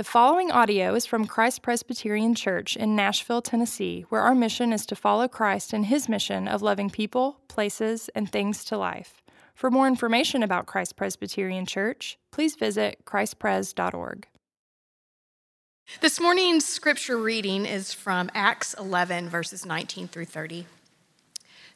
The following audio is from Christ Presbyterian Church in Nashville, Tennessee, where our mission is to follow Christ in his mission of loving people, places, and things to life. For more information about Christ Presbyterian Church, please visit christpres.org. This morning's scripture reading is from Acts 11, verses 19 through 30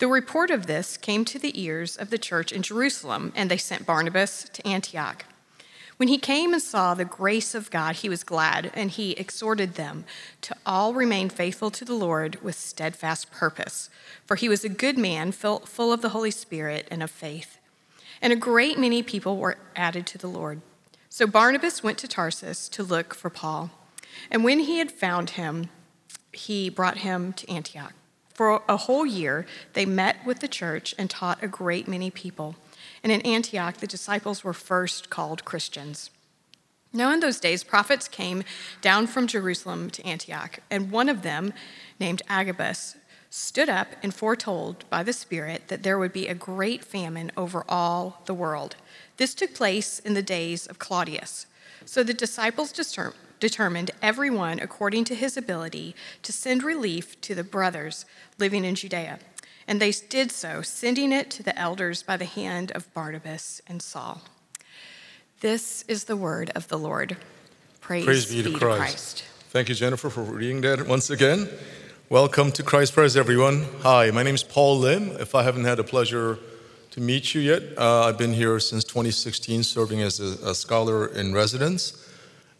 The report of this came to the ears of the church in Jerusalem, and they sent Barnabas to Antioch. When he came and saw the grace of God, he was glad, and he exhorted them to all remain faithful to the Lord with steadfast purpose. For he was a good man, full of the Holy Spirit and of faith. And a great many people were added to the Lord. So Barnabas went to Tarsus to look for Paul. And when he had found him, he brought him to Antioch. For a whole year, they met with the church and taught a great many people. And in Antioch, the disciples were first called Christians. Now, in those days, prophets came down from Jerusalem to Antioch, and one of them, named Agabus, stood up and foretold by the Spirit that there would be a great famine over all the world. This took place in the days of Claudius. So the disciples determined, everyone according to his ability, to send relief to the brothers living in Judea. And they did so, sending it to the elders by the hand of Barnabas and Saul. This is the word of the Lord. Praise, Praise be, to, Christ. Christ. Thank you, Jennifer, for reading that once again. Welcome to Christ Pres, everyone. Hi, my name is Paul Lim. If I haven't had the pleasure to meet you yet, uh, I've been here since 2016 serving as a, a scholar in residence.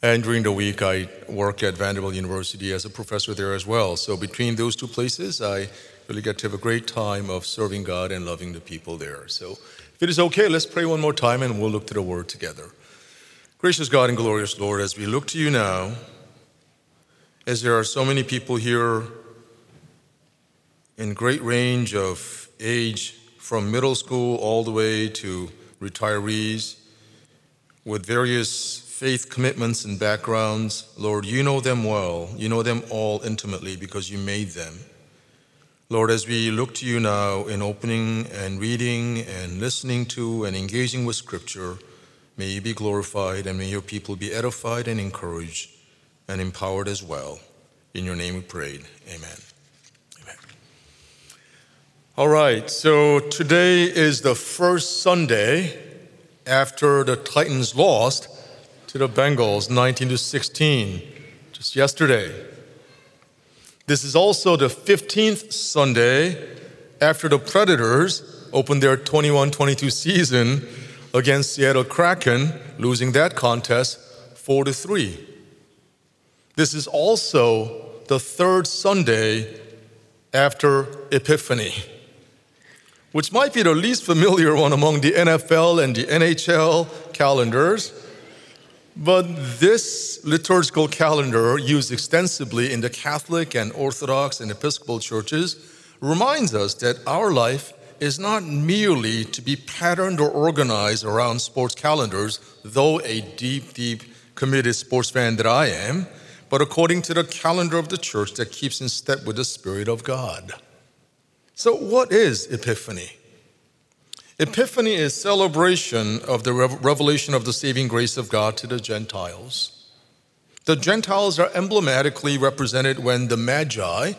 And during the week, I work at Vanderbilt University as a professor there as well. So between those two places, I really get to have a great time of serving God and loving the people there. So if it is okay, let's pray one more time and we'll look to the word together. Gracious God and glorious Lord, as we look to you now, as there are so many people here in great range of age, from middle school all the way to retirees, with various faith commitments and backgrounds. Lord, you know them well. You know them all intimately because you made them. Lord, as we look to you now in opening and reading and listening to and engaging with Scripture, may you be glorified and may your people be edified and encouraged and empowered as well. In your name we prayed. Amen. Amen. All right, so today is the first Sunday after the Titans lost to the Bengals 19 to 16 just yesterday. This is also the 15th Sunday after the Predators opened their 21 22 season against Seattle Kraken, losing that contest 4 to 3. This is also the third Sunday after Epiphany, which might be the least familiar one among the NFL and the NHL calendars. But this liturgical calendar, used extensively in the Catholic and Orthodox and Episcopal churches, reminds us that our life is not merely to be patterned or organized around sports calendars, though a deep, deep committed sports fan that I am, but according to the calendar of the church that keeps in step with the Spirit of God. So, what is Epiphany? Epiphany is celebration of the revelation of the saving grace of God to the Gentiles. The Gentiles are emblematically represented when the Magi,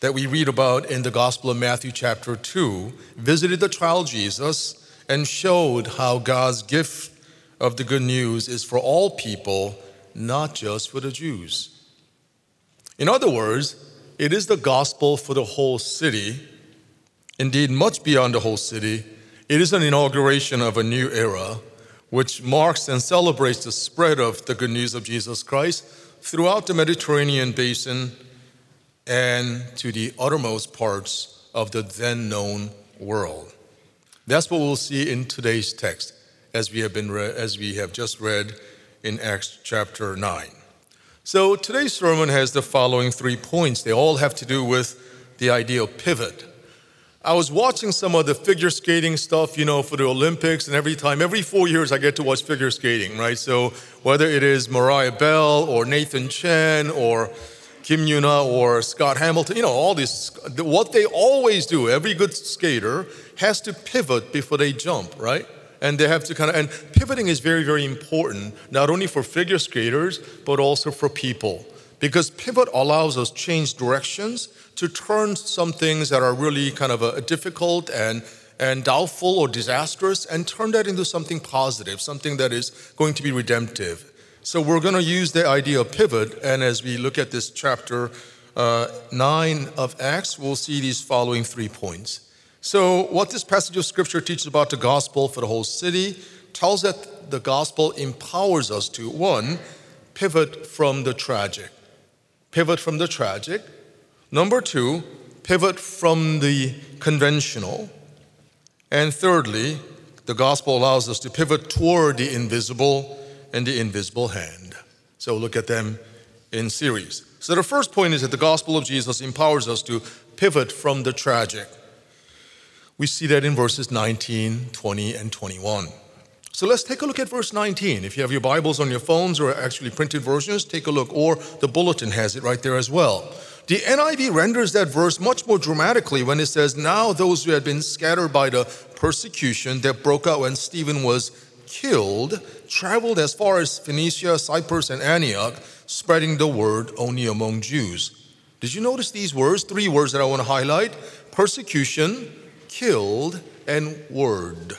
that we read about in the Gospel of Matthew, chapter 2, visited the child Jesus and showed how God's gift of the good news is for all people, not just for the Jews. In other words, it is the gospel for the whole city, indeed, much beyond the whole city it is an inauguration of a new era, which marks and celebrates the spread of the good news of Jesus Christ throughout the Mediterranean basin and to the uttermost parts of the then known world. That's what we'll see in today's text as we have, been re- as we have just read in Acts chapter 9. So today's sermon has the following three points. They all have to do with the idea of pivot. I was watching some of the figure skating stuff, you know, for the Olympics, and every time, every four years, I get to watch figure skating, right? So whether it is Mariah Bell or Nathan Chen or Kim Yuna or Scott Hamilton, you know, all these, what they always do, every good skater has to pivot before they jump, right? And they have to kind of, and pivoting is very, very important, not only for figure skaters, but also for people. Because pivot allows us change directions to turn some things that are really kind of a, difficult and and doubtful or disastrous and turn that into something positive, something that is going to be redemptive. So we're going to use the idea of pivot, and as we look at this chapter uh, 9 of Acts, we'll see these following three points. So, what this passage of scripture teaches about the gospel for the whole city tells that the gospel empowers us to one, pivot from the tragic. Pivot from the tragic. Number two, pivot from the conventional. And thirdly, the gospel allows us to pivot toward the invisible and the invisible hand. So look at them in series. So the first point is that the gospel of Jesus empowers us to pivot from the tragic. We see that in verses 19, 20, and 21. So let's take a look at verse 19. If you have your Bibles on your phones or actually printed versions, take a look, or the bulletin has it right there as well. The NIV renders that verse much more dramatically when it says, Now those who had been scattered by the persecution that broke out when Stephen was killed traveled as far as Phoenicia, Cyprus, and Antioch, spreading the word only among Jews. Did you notice these words? Three words that I want to highlight persecution, killed, and word.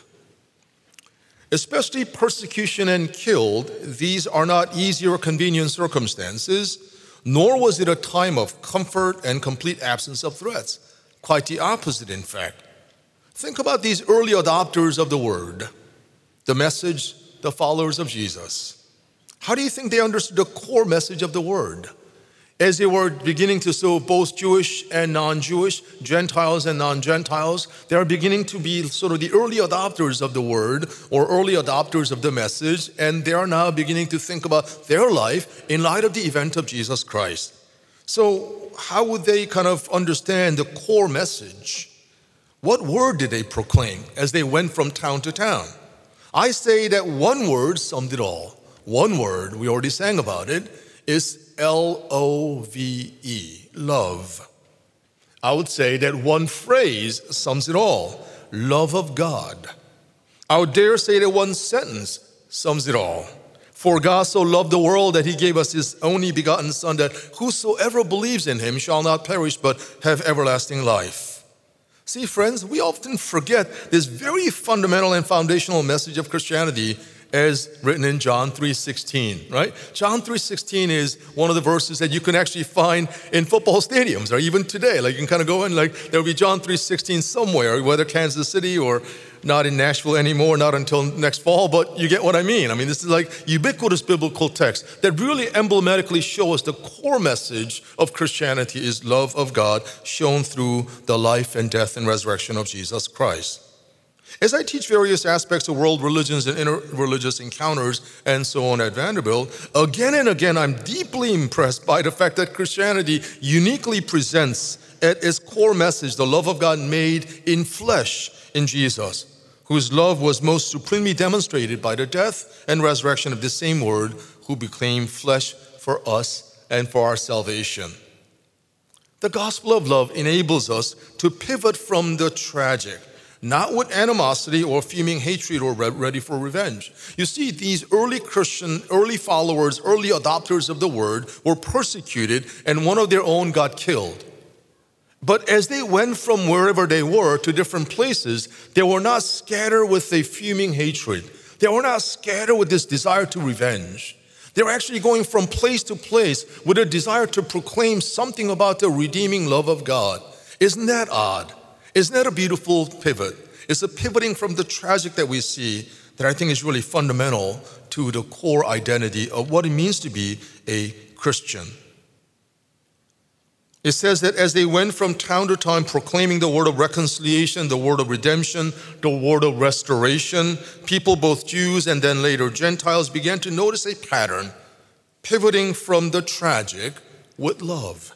Especially persecution and killed, these are not easy or convenient circumstances, nor was it a time of comfort and complete absence of threats. Quite the opposite, in fact. Think about these early adopters of the word, the message, the followers of Jesus. How do you think they understood the core message of the word? As they were beginning to sow both Jewish and non Jewish, Gentiles and non Gentiles, they are beginning to be sort of the early adopters of the word or early adopters of the message, and they are now beginning to think about their life in light of the event of Jesus Christ. So, how would they kind of understand the core message? What word did they proclaim as they went from town to town? I say that one word summed it all. One word, we already sang about it, is L O V E, love. I would say that one phrase sums it all love of God. I would dare say that one sentence sums it all. For God so loved the world that he gave us his only begotten Son, that whosoever believes in him shall not perish but have everlasting life. See, friends, we often forget this very fundamental and foundational message of Christianity as written in John 3:16, right? John 3:16 is one of the verses that you can actually find in football stadiums or even today. Like you can kind of go in like there'll be John 3:16 somewhere, whether Kansas City or not in Nashville anymore, not until next fall, but you get what I mean. I mean, this is like ubiquitous biblical text that really emblematically show us the core message of Christianity is love of God shown through the life and death and resurrection of Jesus Christ. As I teach various aspects of world religions and interreligious encounters and so on at Vanderbilt, again and again I'm deeply impressed by the fact that Christianity uniquely presents at its core message the love of God made in flesh in Jesus, whose love was most supremely demonstrated by the death and resurrection of the same Word who became flesh for us and for our salvation. The gospel of love enables us to pivot from the tragic not with animosity or fuming hatred or ready for revenge. You see, these early Christian, early followers, early adopters of the word were persecuted, and one of their own got killed. But as they went from wherever they were to different places, they were not scattered with a fuming hatred. They were not scattered with this desire to revenge. They were actually going from place to place with a desire to proclaim something about the redeeming love of God. Isn't that odd? Isn't that a beautiful pivot? It's a pivoting from the tragic that we see that I think is really fundamental to the core identity of what it means to be a Christian. It says that as they went from town to town proclaiming the word of reconciliation, the word of redemption, the word of restoration, people, both Jews and then later Gentiles, began to notice a pattern pivoting from the tragic with love.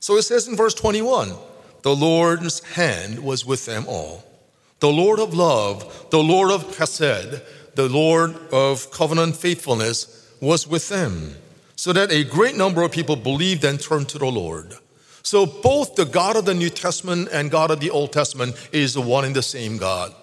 So it says in verse 21 the Lord's hand was with them all. The Lord of love, the Lord of chesed, the Lord of covenant faithfulness was with them, so that a great number of people believed and turned to the Lord. So both the God of the New Testament and God of the Old Testament is the one and the same God.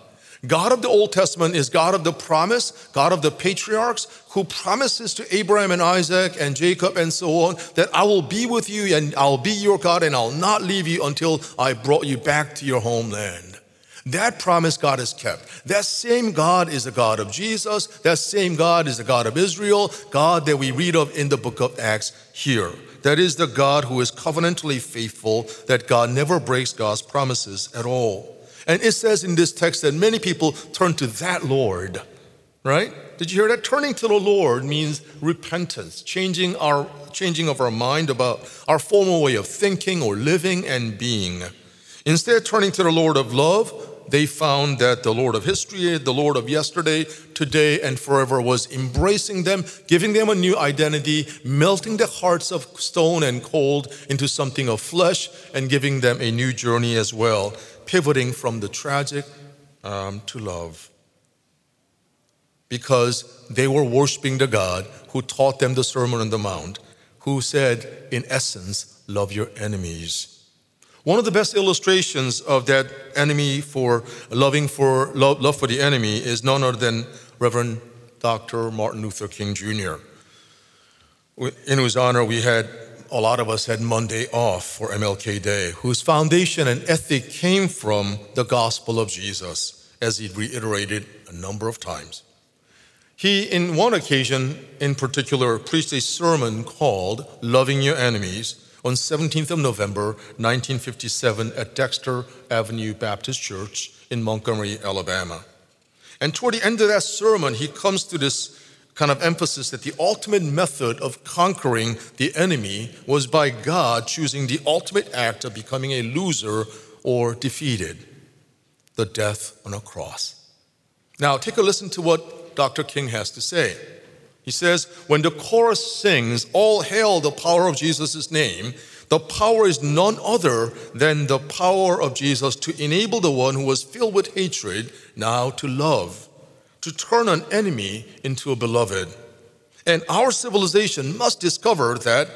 God of the Old Testament is God of the promise, God of the patriarchs, who promises to Abraham and Isaac and Jacob and so on that I will be with you and I'll be your God and I'll not leave you until I brought you back to your homeland. That promise God has kept. That same God is the God of Jesus. That same God is the God of Israel, God that we read of in the book of Acts here. That is the God who is covenantally faithful, that God never breaks God's promises at all. And it says in this text that many people turn to that Lord, right? Did you hear that? Turning to the Lord means repentance, changing our changing of our mind about our former way of thinking or living and being. Instead, turning to the Lord of love, they found that the Lord of history, the Lord of yesterday, today, and forever was embracing them, giving them a new identity, melting the hearts of stone and cold into something of flesh, and giving them a new journey as well pivoting from the tragic um, to love. Because they were worshiping the God who taught them the Sermon on the Mount, who said, in essence, love your enemies. One of the best illustrations of that enemy for loving for love, love for the enemy is none other than Reverend Dr. Martin Luther King Jr. In whose honor we had a lot of us had Monday off for MLK Day, whose foundation and ethic came from the gospel of Jesus, as he reiterated a number of times. He, in one occasion in particular, preached a sermon called Loving Your Enemies on 17th of November 1957 at Dexter Avenue Baptist Church in Montgomery, Alabama. And toward the end of that sermon, he comes to this kind of emphasis that the ultimate method of conquering the enemy was by God choosing the ultimate act of becoming a loser or defeated the death on a cross. Now, take a listen to what Dr. King has to say. He says, When the chorus sings, All hail the power of Jesus' name, the power is none other than the power of Jesus to enable the one who was filled with hatred now to love to turn an enemy into a beloved. And our civilization must discover that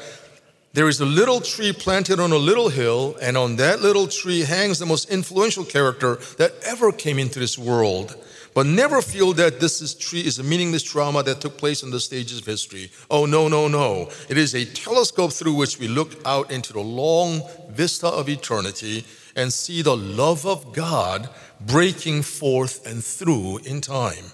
there is a little tree planted on a little hill, and on that little tree hangs the most influential character that ever came into this world. But never feel that this is tree is a meaningless drama that took place on the stages of history. Oh, no, no, no. It is a telescope through which we look out into the long vista of eternity and see the love of God breaking forth and through in time.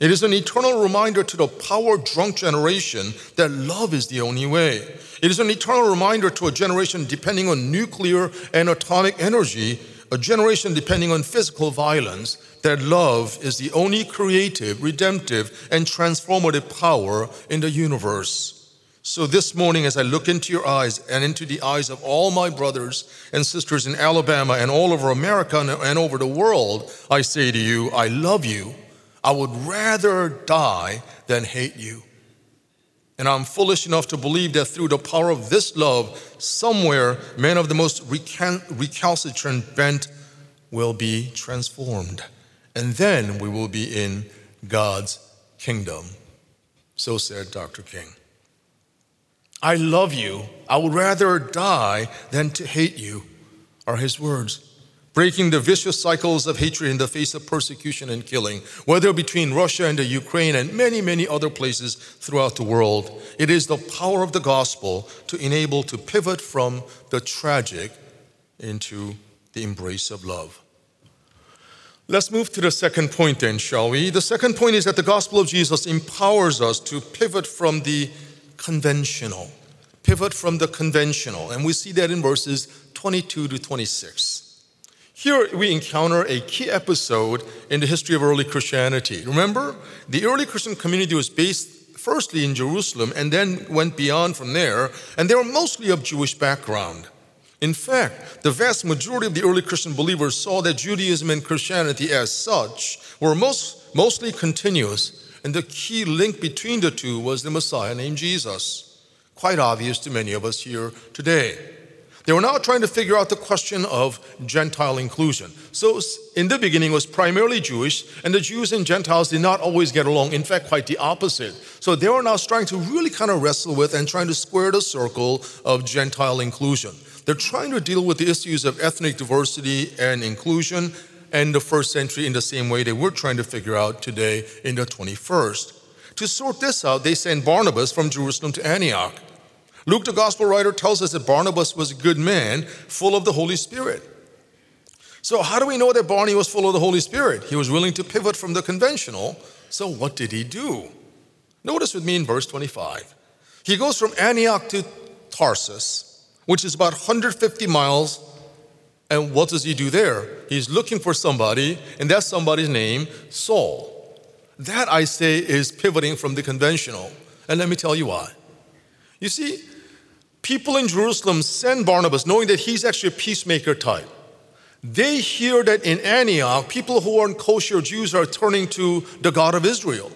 It is an eternal reminder to the power drunk generation that love is the only way. It is an eternal reminder to a generation depending on nuclear and atomic energy, a generation depending on physical violence, that love is the only creative, redemptive, and transformative power in the universe. So, this morning, as I look into your eyes and into the eyes of all my brothers and sisters in Alabama and all over America and over the world, I say to you, I love you. I would rather die than hate you. And I'm foolish enough to believe that through the power of this love, somewhere men of the most recalcitrant bent will be transformed. And then we will be in God's kingdom. So said Dr. King. I love you. I would rather die than to hate you, are his words. Breaking the vicious cycles of hatred in the face of persecution and killing, whether between Russia and the Ukraine and many, many other places throughout the world. It is the power of the gospel to enable to pivot from the tragic into the embrace of love. Let's move to the second point then, shall we? The second point is that the gospel of Jesus empowers us to pivot from the conventional. Pivot from the conventional. And we see that in verses 22 to 26. Here we encounter a key episode in the history of early Christianity. Remember, the early Christian community was based firstly in Jerusalem and then went beyond from there, and they were mostly of Jewish background. In fact, the vast majority of the early Christian believers saw that Judaism and Christianity as such were most, mostly continuous And the key link between the two was the Messiah named Jesus. Quite obvious to many of us here today. They were now trying to figure out the question of Gentile inclusion. So, in the beginning, it was primarily Jewish, and the Jews and Gentiles did not always get along. In fact, quite the opposite. So, they were now trying to really kind of wrestle with and trying to square the circle of Gentile inclusion. They're trying to deal with the issues of ethnic diversity and inclusion in the first century in the same way they were trying to figure out today in the 21st. To sort this out, they sent Barnabas from Jerusalem to Antioch. Luke, the gospel writer, tells us that Barnabas was a good man, full of the Holy Spirit. So, how do we know that Barney was full of the Holy Spirit? He was willing to pivot from the conventional. So, what did he do? Notice with me in verse 25. He goes from Antioch to Tarsus, which is about 150 miles. And what does he do there? He's looking for somebody, and that somebody's name, Saul. That, I say, is pivoting from the conventional. And let me tell you why. You see, people in Jerusalem send Barnabas knowing that he's actually a peacemaker type. They hear that in Antioch, people who aren't kosher Jews are turning to the God of Israel.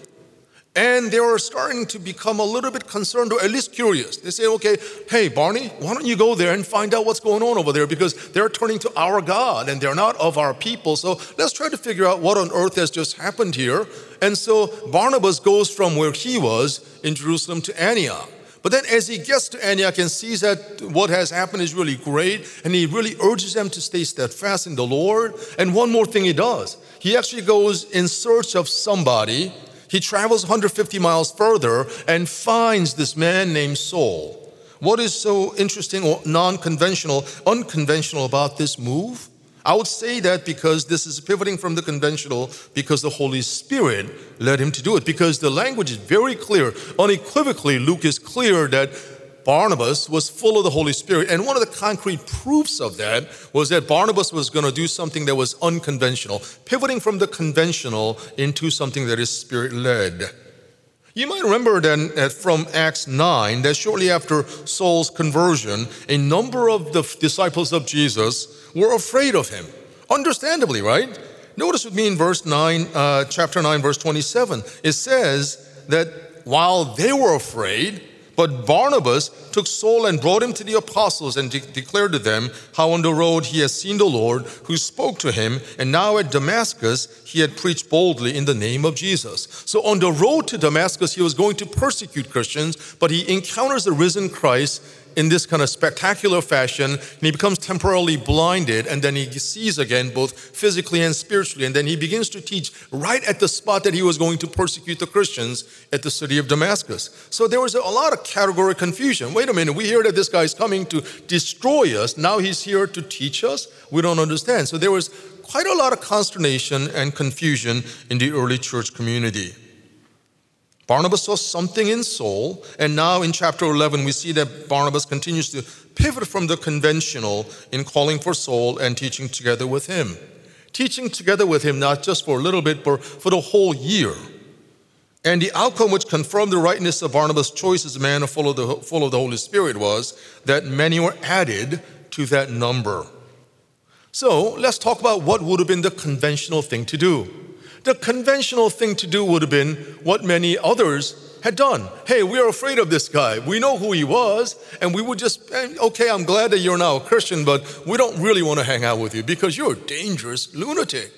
And they are starting to become a little bit concerned or at least curious. They say, okay, hey, Barney, why don't you go there and find out what's going on over there because they're turning to our God and they're not of our people. So let's try to figure out what on earth has just happened here. And so Barnabas goes from where he was in Jerusalem to Antioch. But then as he gets to Antioch and sees that what has happened is really great, and he really urges them to stay steadfast in the Lord. And one more thing he does he actually goes in search of somebody. He travels 150 miles further and finds this man named Saul. What is so interesting or non conventional, unconventional about this move? I would say that because this is pivoting from the conventional, because the Holy Spirit led him to do it. Because the language is very clear. Unequivocally, Luke is clear that Barnabas was full of the Holy Spirit. And one of the concrete proofs of that was that Barnabas was going to do something that was unconventional, pivoting from the conventional into something that is spirit led. You might remember then that from Acts 9 that shortly after Saul's conversion, a number of the disciples of Jesus were afraid of him. Understandably, right? Notice with me in verse 9, uh, chapter 9, verse 27. It says that while they were afraid, but Barnabas took Saul and brought him to the apostles and de- declared to them how on the road he had seen the Lord who spoke to him, and now at Damascus he had preached boldly in the name of Jesus. So on the road to Damascus, he was going to persecute Christians, but he encounters the risen Christ in this kind of spectacular fashion, and he becomes temporarily blinded, and then he sees again, both physically and spiritually. And then he begins to teach right at the spot that he was going to persecute the Christians at the city of Damascus. So there was a lot of category confusion. Wait a minute, we hear that this guy is coming to destroy us. Now he's here to teach us. We don't understand. So there was quite a lot of consternation and confusion in the early church community. Barnabas saw something in Saul, and now in chapter 11, we see that Barnabas continues to pivot from the conventional in calling for Saul and teaching together with him. Teaching together with him, not just for a little bit, but for the whole year. And the outcome which confirmed the rightness of Barnabas' choice as a man full of, the, full of the Holy Spirit was that many were added to that number. So let's talk about what would have been the conventional thing to do the conventional thing to do would have been what many others had done. Hey, we're afraid of this guy. We know who he was, and we would just, okay, I'm glad that you're now a Christian, but we don't really want to hang out with you because you're a dangerous lunatic.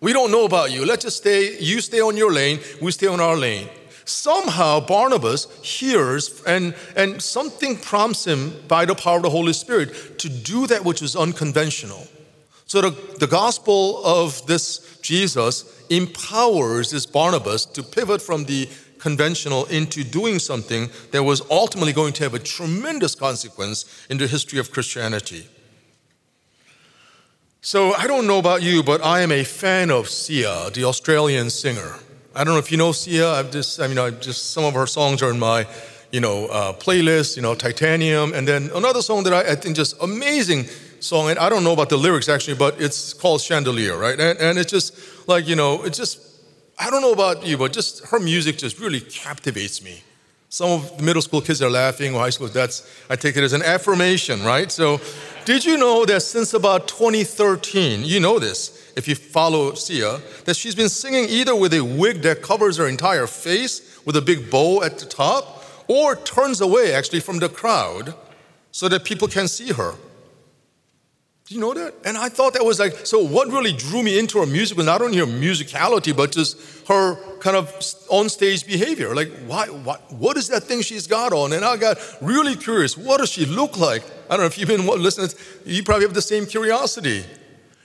We don't know about you. Let's just stay, you stay on your lane, we stay on our lane. Somehow Barnabas hears and, and something prompts him by the power of the Holy Spirit to do that which is unconventional. So the, the gospel of this Jesus empowers this Barnabas to pivot from the conventional into doing something that was ultimately going to have a tremendous consequence in the history of Christianity. So I don't know about you, but I am a fan of Sia, the Australian singer. I don't know if you know Sia. I've just, I mean, I just some of her songs are in my, you know, uh, playlist. You know, Titanium, and then another song that I, I think just amazing song, and I don't know about the lyrics actually, but it's called Chandelier, right? And, and it's just like, you know, it's just, I don't know about you, but just her music just really captivates me. Some of the middle school kids are laughing, or high school, that's, I take it as an affirmation, right? So, did you know that since about 2013, you know this, if you follow Sia, that she's been singing either with a wig that covers her entire face with a big bow at the top, or turns away actually from the crowd so that people can see her. Do you know that? And I thought that was like, so what really drew me into her music was not only her musicality, but just her kind of on stage behavior. Like, why, what, what is that thing she's got on? And I got really curious. What does she look like? I don't know if you've been listening, you probably have the same curiosity.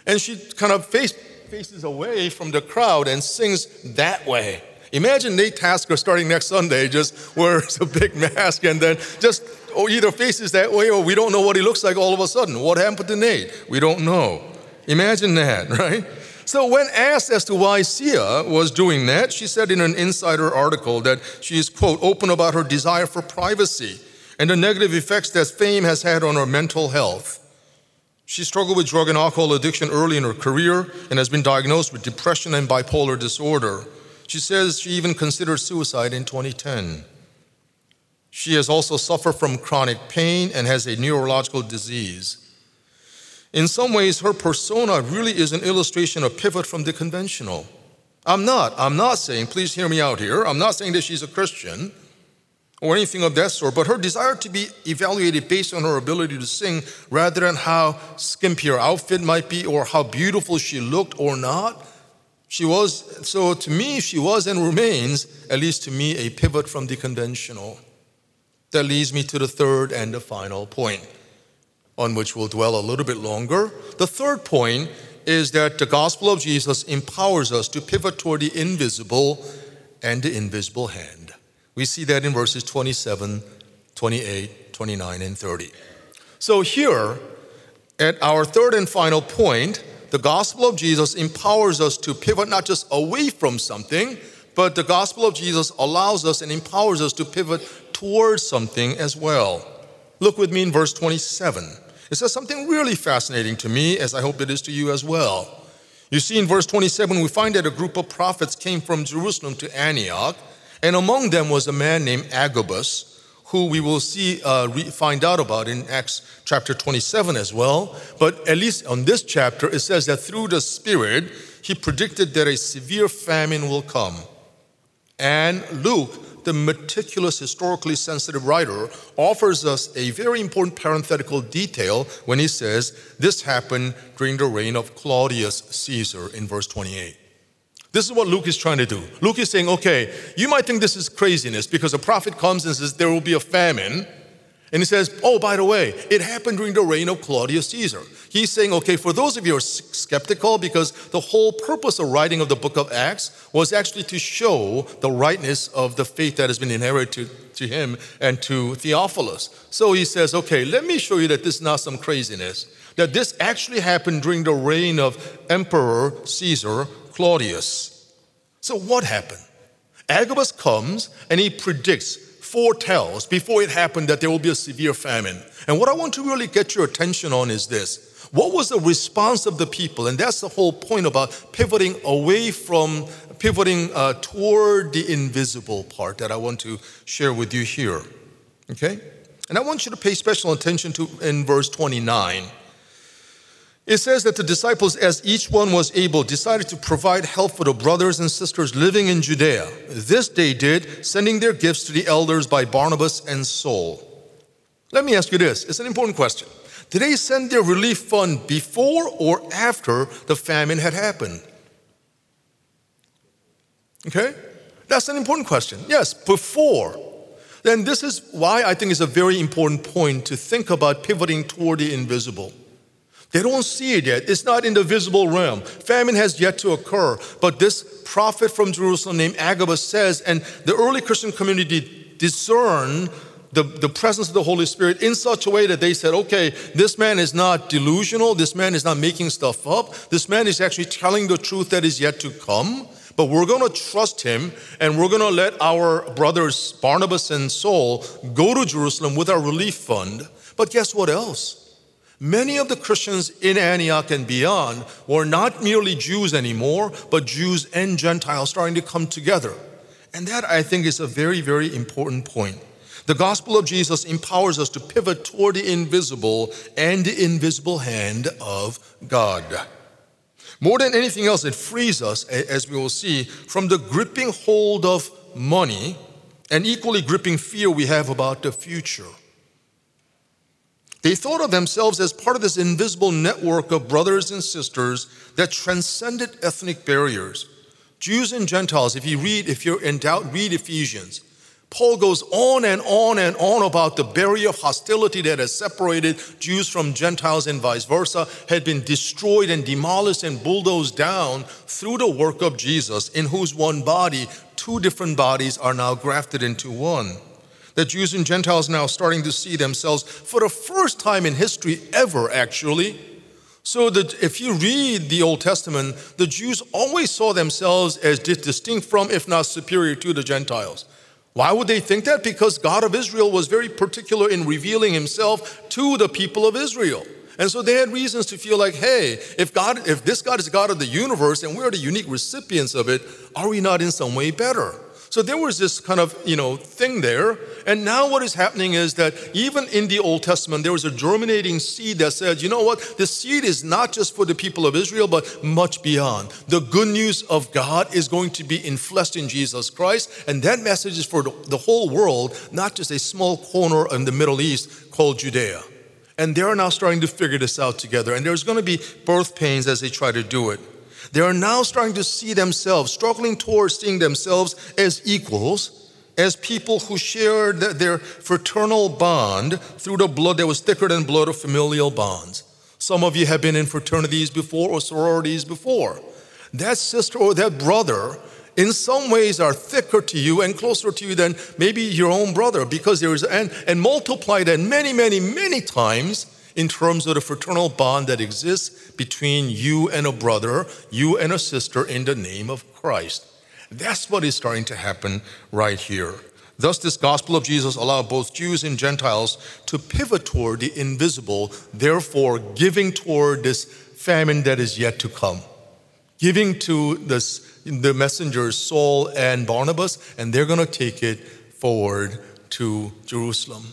And she kind of face, faces away from the crowd and sings that way. Imagine Nate Tasker starting next Sunday just wears a big mask and then just or either faces that way or we don't know what he looks like all of a sudden. What happened to Nate? We don't know. Imagine that, right? So, when asked as to why Sia was doing that, she said in an insider article that she is, quote, open about her desire for privacy and the negative effects that fame has had on her mental health. She struggled with drug and alcohol addiction early in her career and has been diagnosed with depression and bipolar disorder. She says she even considered suicide in 2010. She has also suffered from chronic pain and has a neurological disease. In some ways, her persona really is an illustration of pivot from the conventional. I'm not, I'm not saying, please hear me out here, I'm not saying that she's a Christian or anything of that sort, but her desire to be evaluated based on her ability to sing rather than how skimpy her outfit might be or how beautiful she looked or not. She was, so to me, she was and remains, at least to me, a pivot from the conventional. That leads me to the third and the final point, on which we'll dwell a little bit longer. The third point is that the gospel of Jesus empowers us to pivot toward the invisible and the invisible hand. We see that in verses 27, 28, 29, and 30. So here, at our third and final point, the gospel of Jesus empowers us to pivot not just away from something, but the gospel of Jesus allows us and empowers us to pivot towards something as well. Look with me in verse 27. It says something really fascinating to me, as I hope it is to you as well. You see, in verse 27, we find that a group of prophets came from Jerusalem to Antioch, and among them was a man named Agabus, who we will see, uh, re- find out about in Acts chapter 27 as well. But at least on this chapter, it says that through the Spirit, he predicted that a severe famine will come. And Luke the meticulous, historically sensitive writer, offers us a very important parenthetical detail when he says this happened during the reign of Claudius Caesar in verse 28. This is what Luke is trying to do. Luke is saying, okay, you might think this is craziness because a prophet comes and says there will be a famine. And he says, oh, by the way, it happened during the reign of Claudius Caesar. He's saying, okay, for those of you who are skeptical, because the whole purpose of writing of the book of Acts was actually to show the rightness of the faith that has been inherited to, him and to Theophilus. So he says, okay, let me show you that this is not some craziness, that this actually happened during the reign of Emperor Caesar Claudius. So what happened? Agabus comes and he predicts foretells before it happened that there will be a severe famine. And what I want to really get your attention on is this. What was the response of the people? And that's the whole point about pivoting away from, pivoting uh, toward the invisible part that I want to share with you here. Okay? And I want you to pay special attention to in verse 29. It says that the disciples, as each one was able, decided to provide help for the brothers and sisters living in Judea. This they did, sending their gifts to the elders by Barnabas and Saul. Let me ask you this it's an important question. Did they send their relief fund before or after the famine had happened? Okay? That's an important question. Yes, before. Then this is why I think it's a very important point to think about pivoting toward the invisible. They don't see it yet. It's not in the visible realm. Famine has yet to occur. But this prophet from Jerusalem named Agabus says, and the early Christian community discern the, the presence of the Holy Spirit in such a way that they said, okay, this man is not delusional. This man is not making stuff up. This man is actually telling the truth that is yet to come. But we're going to trust him and we're going to let our brothers, Barnabas and Saul, go to Jerusalem with our relief fund. But guess what else? Many of the Christians in Antioch and beyond were not merely Jews anymore, but Jews and Gentiles starting to come together. And that, I think, is a very, very important point. The gospel of Jesus empowers us to pivot toward the invisible and the invisible hand of God. More than anything else, it frees us, as we will see, from the gripping hold of money and equally gripping fear we have about the future. They thought of themselves as part of this invisible network of brothers and sisters that transcended ethnic barriers. Jews and Gentiles, if you read, if you're in doubt, read Ephesians. Paul goes on and on and on about the barrier of hostility that has separated Jews from Gentiles and vice versa, had been destroyed and demolished and bulldozed down through the work of Jesus, in whose one body, two different bodies are now grafted into one. That Jews and Gentiles now starting to see themselves for the first time in history ever, actually. So that if you read the Old Testament, the Jews always saw themselves as distinct from, if not superior to, the Gentiles. Why would they think that? Because God of Israel was very particular in revealing himself to the people of Israel. And so they had reasons to feel like, hey, if God, if this God is God of the universe and we're the unique recipients of it, are we not in some way better? So there was this kind of, you know, thing there. And now what is happening is that even in the Old Testament, there was a germinating seed that said, you know what? The seed is not just for the people of Israel, but much beyond. The good news of God is going to be infleshed in Jesus Christ. And that message is for the whole world, not just a small corner in the Middle East called Judea. And they're now starting to figure this out together. And there's going to be birth pains as they try to do it. They are now starting to see themselves, struggling towards seeing themselves as equals, as people who shared their fraternal bond through the blood that was thicker than blood of familial bonds. Some of you have been in fraternities before or sororities before. That sister or that brother, in some ways, are thicker to you and closer to you than maybe your own brother because there is, and, and multiply that many, many, many times in terms of the fraternal bond that exists between you and a brother, you and a sister in the name of Christ. That's what is starting to happen right here. Thus, this gospel of Jesus allowed both Jews and Gentiles to pivot toward the invisible, therefore, giving toward this famine that is yet to come. Giving to this, the messengers, Saul and Barnabas, and they're going to take it forward to Jerusalem.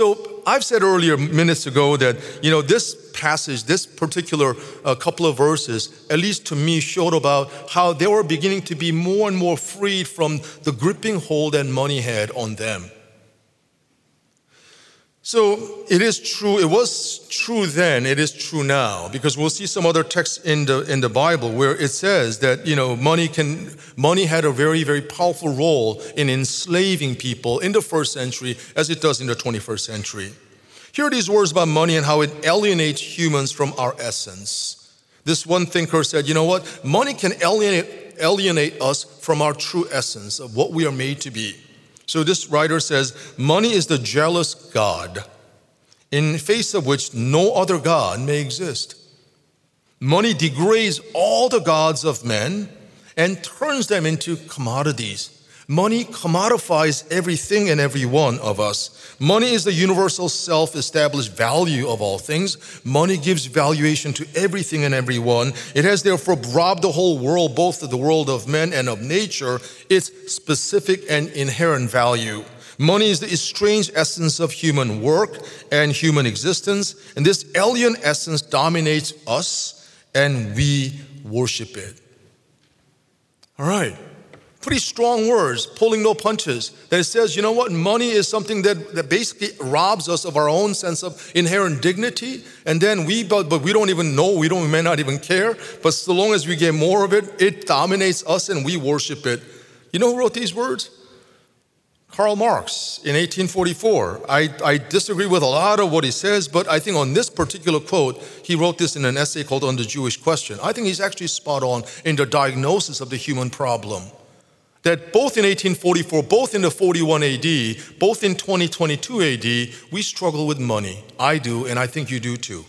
So I've said earlier, minutes ago, that you know this passage, this particular uh, couple of verses, at least to me, showed about how they were beginning to be more and more freed from the gripping hold that money had on them. So it is true, it was true then, it is true now, because we'll see some other texts in the in the Bible where it says that you know money can money had a very, very powerful role in enslaving people in the first century as it does in the 21st century. Here are these words about money and how it alienates humans from our essence. This one thinker said, you know what? Money can alienate, alienate us from our true essence of what we are made to be. So this writer says, Money is the jealous God, in face of which no other God may exist. Money degrades all the gods of men and turns them into commodities. Money commodifies everything and every one of us. Money is the universal self established value of all things. Money gives valuation to everything and everyone. It has therefore robbed the whole world, both of the world of men and of nature, its specific and inherent value. Money is the estranged essence of human work and human existence, and this alien essence dominates us, and we worship it. All right. Pretty strong words, pulling no punches. That it says, you know what, money is something that, that basically robs us of our own sense of inherent dignity. And then we, but, but we don't even know, we don't, we may not even care. But so long as we get more of it, it dominates us and we worship it. You know who wrote these words? Karl Marx in 1844. I, I disagree with a lot of what he says, but I think on this particular quote, he wrote this in an essay called On the Jewish Question. I think he's actually spot on in the diagnosis of the human problem that both in 1844, both in the 41 AD, both in 2022 AD, we struggle with money. I do, and I think you do too.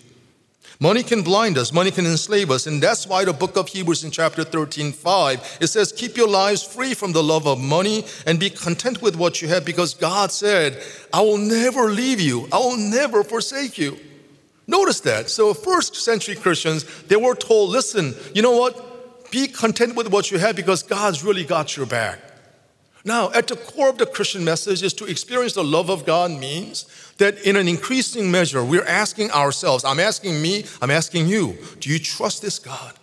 Money can blind us, money can enslave us, and that's why the book of Hebrews in chapter 13, 5, it says, Keep your lives free from the love of money and be content with what you have, because God said, I will never leave you, I will never forsake you. Notice that. So, first century Christians, they were told, listen, you know what? Be content with what you have because God's really got your back. Now, at the core of the Christian message is to experience the love of God means that in an increasing measure, we're asking ourselves, I'm asking me, I'm asking you, do you trust this God?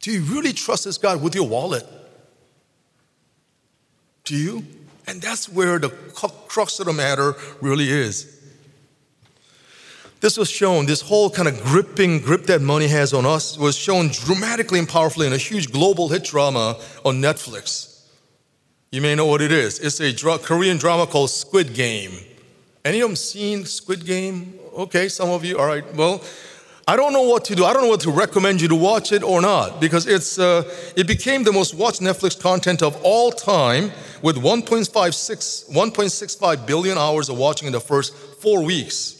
Do you really trust this God with your wallet? Do you? And that's where the crux of the matter really is. This was shown, this whole kind of gripping grip that money has on us was shown dramatically and powerfully in a huge global hit drama on Netflix. You may know what it is. It's a dra- Korean drama called Squid Game. Any of them seen Squid Game? Okay, some of you. All right. Well, I don't know what to do. I don't know what to recommend you to watch it or not because it's uh, it became the most watched Netflix content of all time with 1.56 1.65 billion hours of watching in the first four weeks.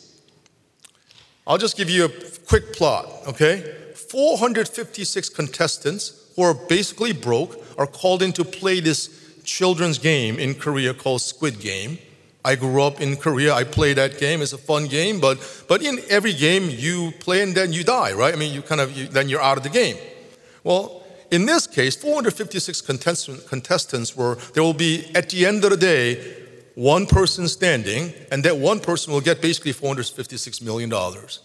I'll just give you a quick plot. Okay, 456 contestants who are basically broke are called in to play this children's game in Korea called Squid Game. I grew up in Korea. I play that game. It's a fun game, but but in every game you play and then you die, right? I mean, you kind of you, then you're out of the game. Well, in this case, 456 contestants were. There will be at the end of the day one person standing, and that one person will get basically 456 million dollars.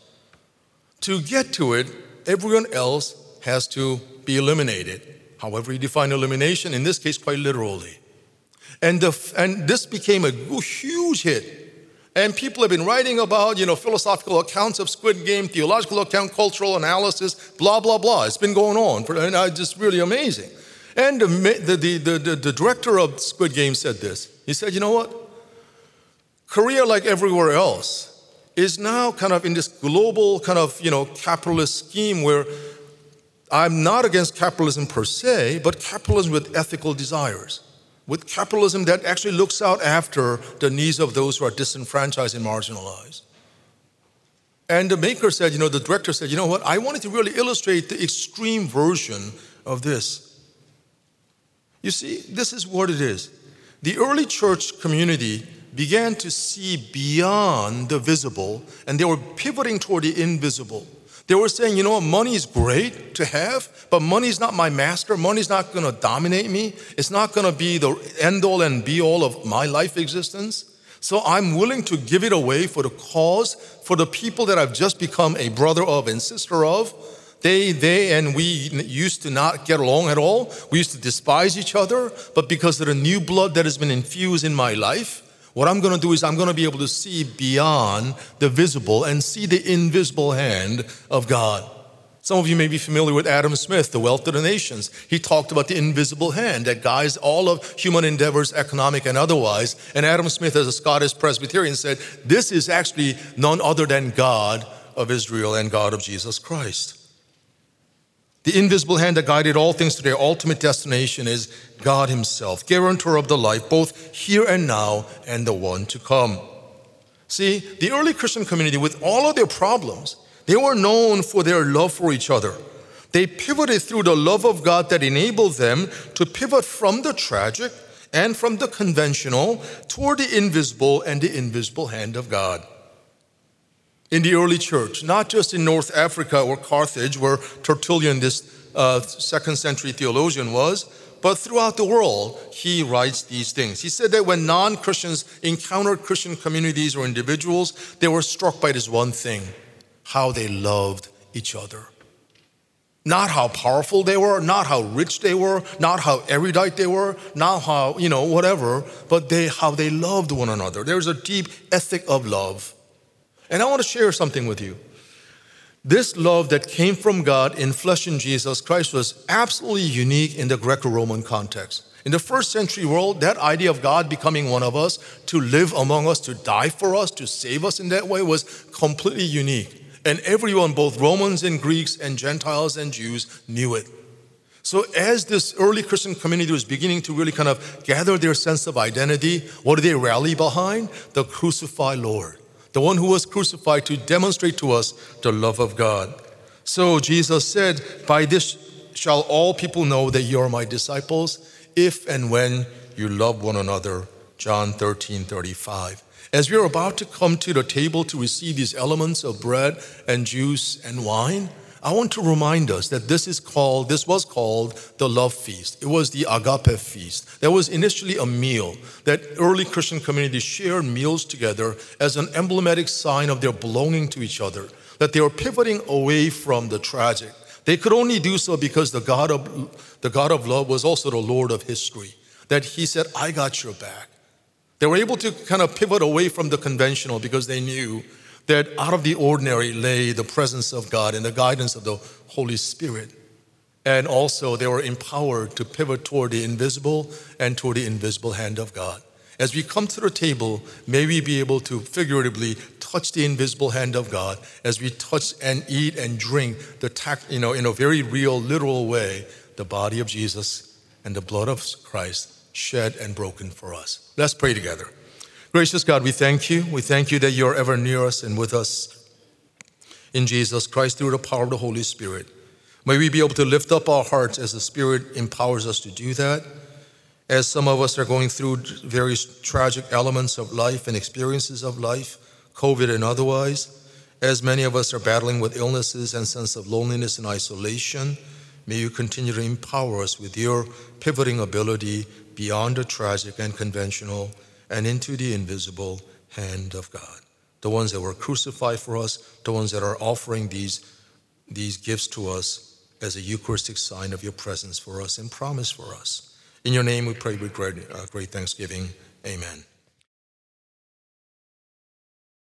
To get to it, everyone else has to be eliminated however you define elimination, in this case, quite literally. And, the, and this became a huge hit. And people have been writing about, you know, philosophical accounts of Squid Game, theological account, cultural analysis, blah, blah, blah. It's been going on, for, and it's just really amazing. And the, the, the, the, the director of Squid Game said this. He said, you know what? Korea, like everywhere else, is now kind of in this global kind of, you know, capitalist scheme where I'm not against capitalism per se, but capitalism with ethical desires, with capitalism that actually looks out after the needs of those who are disenfranchised and marginalized. And the maker said, you know, the director said, you know what, I wanted to really illustrate the extreme version of this. You see, this is what it is. The early church community began to see beyond the visible, and they were pivoting toward the invisible. They were saying, you know money is great to have, but money is not my master. Money is not going to dominate me. It's not going to be the end all and be all of my life existence. So I'm willing to give it away for the cause, for the people that I've just become a brother of and sister of. They, they, and we used to not get along at all. We used to despise each other, but because of the new blood that has been infused in my life, what I'm going to do is I'm going to be able to see beyond the visible and see the invisible hand of God. Some of you may be familiar with Adam Smith, The Wealth of the Nations. He talked about the invisible hand that guides all of human endeavors, economic and otherwise. And Adam Smith, as a Scottish Presbyterian, said, This is actually none other than God of Israel and God of Jesus Christ. The invisible hand that guided all things to their ultimate destination is God Himself, guarantor of the life, both here and now and the one to come. See, the early Christian community, with all of their problems, they were known for their love for each other. They pivoted through the love of God that enabled them to pivot from the tragic and from the conventional toward the invisible and the invisible hand of God in the early church, not just in North Africa or Carthage, where Tertullian, this uh, second century theologian, was, but throughout the world, he writes these things. He said that when non Christians encountered Christian communities or individuals, they were struck by this one thing how they loved each other. Not how powerful they were, not how rich they were, not how erudite they were, not how, you know, whatever, but they, how they loved one another. There's a deep ethic of love. And I want to share something with you. This love that came from God in flesh in Jesus Christ was absolutely unique in the Greco Roman context. In the first century world, that idea of God becoming one of us, to live among us, to die for us, to save us in that way was completely unique. And everyone, both Romans and Greeks and Gentiles and Jews, knew it. So, as this early Christian community was beginning to really kind of gather their sense of identity, what did they rally behind? The crucified Lord the one who was crucified to demonstrate to us the love of God. So Jesus said, By this shall all people know that you are my disciples, if and when you love one another. John 13 35. As we are about to come to the table to receive these elements of bread and juice and wine, I want to remind us that this is called, this was called the love feast. It was the agape feast. That was initially a meal that early Christian communities shared meals together as an emblematic sign of their belonging to each other, that they were pivoting away from the tragic. They could only do so because the God of, the God of love was also the Lord of history, that He said, I got your back. They were able to kind of pivot away from the conventional because they knew that out of the ordinary lay the presence of God and the guidance of the Holy Spirit. And also, they were empowered to pivot toward the invisible and toward the invisible hand of God. As we come to the table, may we be able to figuratively touch the invisible hand of God as we touch and eat and drink the tact, you know, in a very real, literal way, the body of Jesus and the blood of Christ shed and broken for us. Let's pray together. Gracious God, we thank you. We thank you that you're ever near us and with us in Jesus Christ through the power of the Holy Spirit. May we be able to lift up our hearts as the Spirit empowers us to do that. As some of us are going through various tragic elements of life and experiences of life, COVID and otherwise, as many of us are battling with illnesses and sense of loneliness and isolation, may you continue to empower us with your pivoting ability beyond the tragic and conventional and into the invisible hand of God. The ones that were crucified for us, the ones that are offering these, these gifts to us as a Eucharistic sign of your presence for us and promise for us. In your name we pray with great, uh, great thanksgiving. Amen.